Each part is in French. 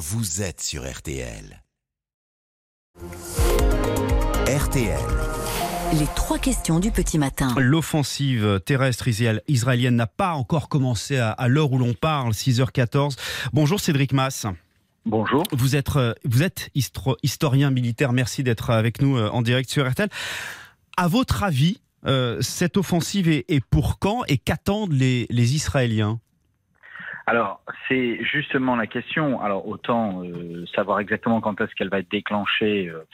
vous êtes sur RTL. RTL. Les trois questions du petit matin. L'offensive terrestre israélienne n'a pas encore commencé à, l'heure où l'on parle, 6h14. Bonjour Cédric Mass. Bonjour. Vous êtes, euh, vous êtes historien militaire. Merci d'être avec nous euh, en direct sur RTL. À votre avis, euh, cette offensive est, pour quand et qu'attendent les, les Israéliens? Alors, c'est justement la question. Alors, autant euh, savoir exactement quand est-ce qu'elle va être déclenchée, euh,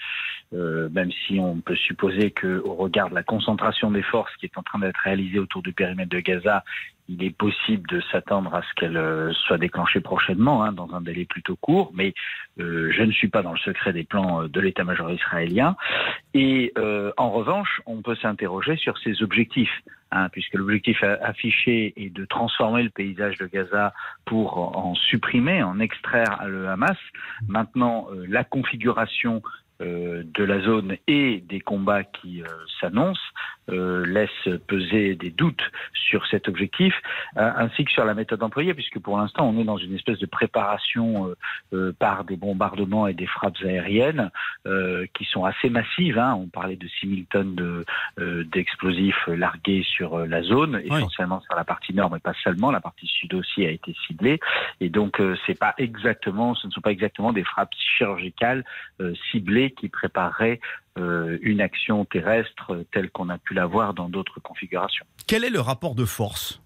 euh, même si on peut supposer qu'au regard de la concentration des forces qui est en train d'être réalisée autour du périmètre de Gaza, il est possible de s'attendre à ce qu'elle euh, soit déclenchée prochainement, hein, dans un délai plutôt court, mais euh, je ne suis pas dans le secret des plans euh, de l'état-major israélien. Et en revanche, on peut s'interroger sur ses objectifs, hein, puisque l'objectif affiché est de transformer le paysage de Gaza pour en supprimer, en extraire le Hamas. Maintenant, la configuration euh, de la zone et des combats qui euh, s'annoncent euh, laisse peser des doutes sur cet objectif, ainsi que sur la méthode employée, puisque pour l'instant on est dans une espèce de préparation par des bombardements et des frappes aériennes qui sont assez massives. Hein. On parlait de 6000 tonnes d'explosifs largués sur la zone, essentiellement sur la partie nord, mais pas seulement. La partie sud aussi a été ciblée, et donc c'est pas exactement, ce ne sont pas exactement des frappes chirurgicales ciblées qui préparerait euh, une action terrestre telle qu'on a pu la voir dans d'autres configurations. Quel est le rapport de force?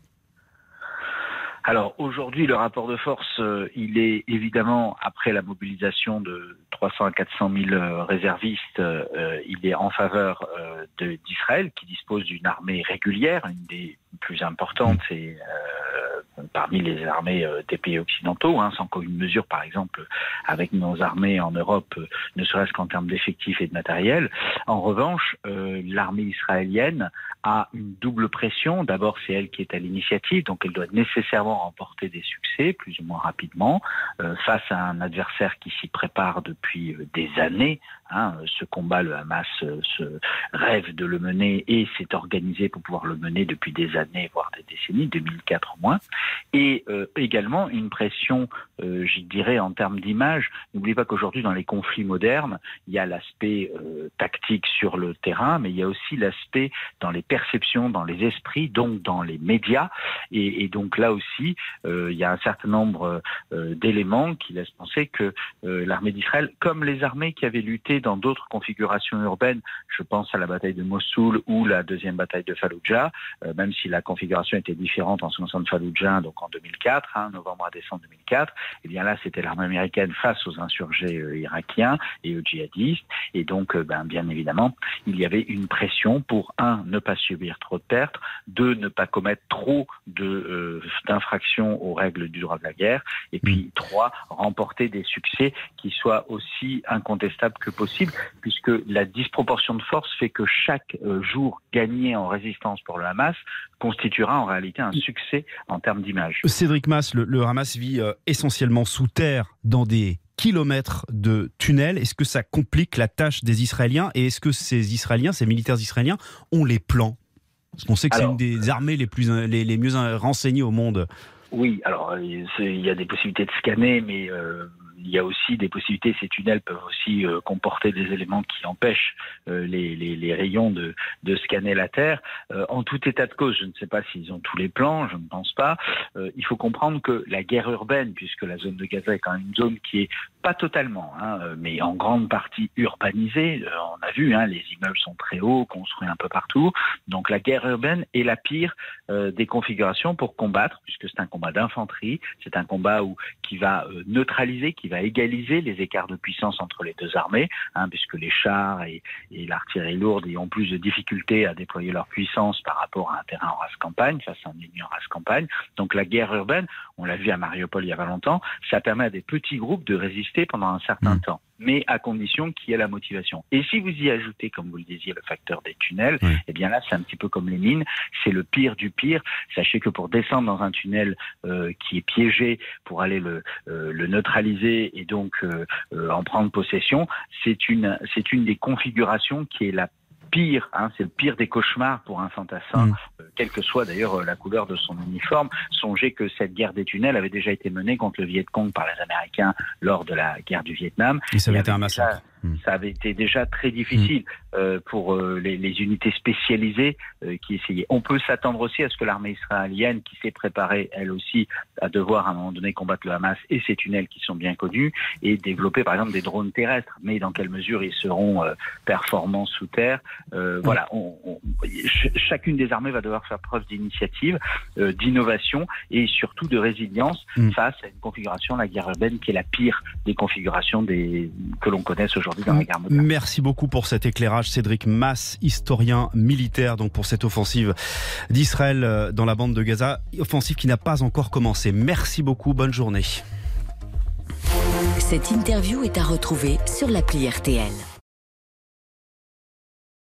Alors aujourd'hui, le rapport de force, euh, il est évidemment après la mobilisation de 300 à 400 000 euh, réservistes, il est en faveur d'Israël qui dispose d'une armée régulière, une des plus importantes et parmi les armées euh, des pays occidentaux, hein, sans qu'aucune mesure, par exemple, avec nos armées en Europe, euh, ne serait-ce qu'en termes d'effectifs et de matériel. En revanche, euh, l'armée israélienne a une double pression. D'abord, c'est elle qui est à l'initiative, donc elle doit nécessairement remporter des succès, plus ou moins rapidement, face à un adversaire qui s'y prépare depuis des années. Hein, ce combat, le Hamas se rêve de le mener et s'est organisé pour pouvoir le mener depuis des années, voire des décennies, 2004 au moins et euh, également une pression, euh, je dirais, en termes d'image. N'oubliez pas qu'aujourd'hui, dans les conflits modernes, il y a l'aspect euh, tactique sur le terrain, mais il y a aussi l'aspect dans les perceptions, dans les esprits, donc dans les médias. Et, et donc là aussi, il y a un certain nombre d'éléments qui laissent penser que l'armée d'Israël, comme les armées qui avaient lutté dans d'autres configurations urbaines, je pense à la bataille de Mossoul ou la deuxième bataille de Fallujah, même si la configuration était différente en ce qui concerne Fallujah, donc en 2004, hein, novembre à décembre 2004, et eh bien là, c'était l'armée américaine face aux insurgés euh, irakiens et aux djihadistes. Et donc, euh, ben, bien évidemment, il y avait une pression pour, un, ne pas subir trop de pertes, deux, ne pas commettre trop euh, d'infractions aux règles du droit de la guerre, et puis, mm. trois, remporter des succès qui soient aussi incontestables que possible, puisque la disproportion de force fait que chaque jour gagné en résistance pour le Hamas constituera en réalité un succès en termes d'image. Cédric Mass, le, Hamas vit euh, essentiellement sous terre dans des kilomètres de tunnels. Est-ce que ça complique la tâche des Israéliens? Et est-ce que ces Israéliens, ces militaires israéliens, ont les plans? Parce qu'on sait que c'est une des armées les, plus, les, mieux renseignées au monde. Oui, alors il y a des possibilités de scanner, mais euh, il y a aussi des possibilités, ces tunnels peuvent aussi euh, comporter des éléments qui empêchent euh, les, rayons de, de, scanner la Terre. Euh, en tout état de cause, je ne sais pas s'ils ont tous les plans, je ne pense pas. il faut comprendre que la guerre urbaine, puisque la zone de Gaza est quand même une zone qui est pas totalement, hein, mais en grande partie urbanisée. on a vu, hein, les immeubles sont très hauts, construits un peu partout. Donc la guerre urbaine est la pire des configurations pour combattre, puisque c'est un combat d'infanterie, c'est un combat où, qui va neutraliser, qui va égaliser les écarts de puissance entre les deux armées, hein, puisque les chars et, l'artillerie lourde ont plus de difficultés à déployer leur puissance par rapport à un terrain en race campagne, face à un ennemi en race campagne. Donc la guerre urbaine, on l'a vu à Mariupol il y a pas longtemps, ça permet à des petits groupes de résister pendant un certain mmh. temps mais à condition qu'il y ait la motivation. Et si vous y ajoutez, comme vous le disiez, le facteur des tunnels, eh bien là, c'est un petit peu comme les mines, c'est le pire du pire. Sachez que pour descendre dans un tunnel euh, qui est piégé, pour aller le, euh, le neutraliser et donc euh, en prendre possession, c'est une, c'est une des configurations qui est la pire, hein, c'est le pire des cauchemars pour un fantassin, Mm. euh, quelle que soit d'ailleurs euh, la couleur de son uniforme. Songez que cette guerre des tunnels avait déjà été menée contre le Viet Cong par les Américains lors de la guerre du Vietnam. Et ça avait été un massacre. Mm. Ça avait été déjà très difficile euh, pour euh, les, les unités spécialisées euh, qui essayaient. On peut s'attendre aussi à ce que l'armée israélienne, qui s'est préparée elle aussi à devoir à un moment donné combattre le Hamas et ses tunnels qui sont bien connus, et développer par exemple des drones terrestres. Mais dans quelle mesure ils seront performants sous terre euh, Voilà, on- on- ch- chacune des armées va devoir faire preuve d'initiative, d'innovation et surtout de résilience face à une configuration, la guerre urbaine, qui est la pire des configurations des, que l'on connaisse aujourd'hui dans la guerre moderne. Merci beaucoup pour cet éclairage, Cédric Mass, historien militaire, donc pour cette offensive d'Israël euh, dans la bande de Gaza, offensive qui n'a pas encore commencé. Merci beaucoup, bonne journée. Cette interview est à retrouver sur l'appli RTL.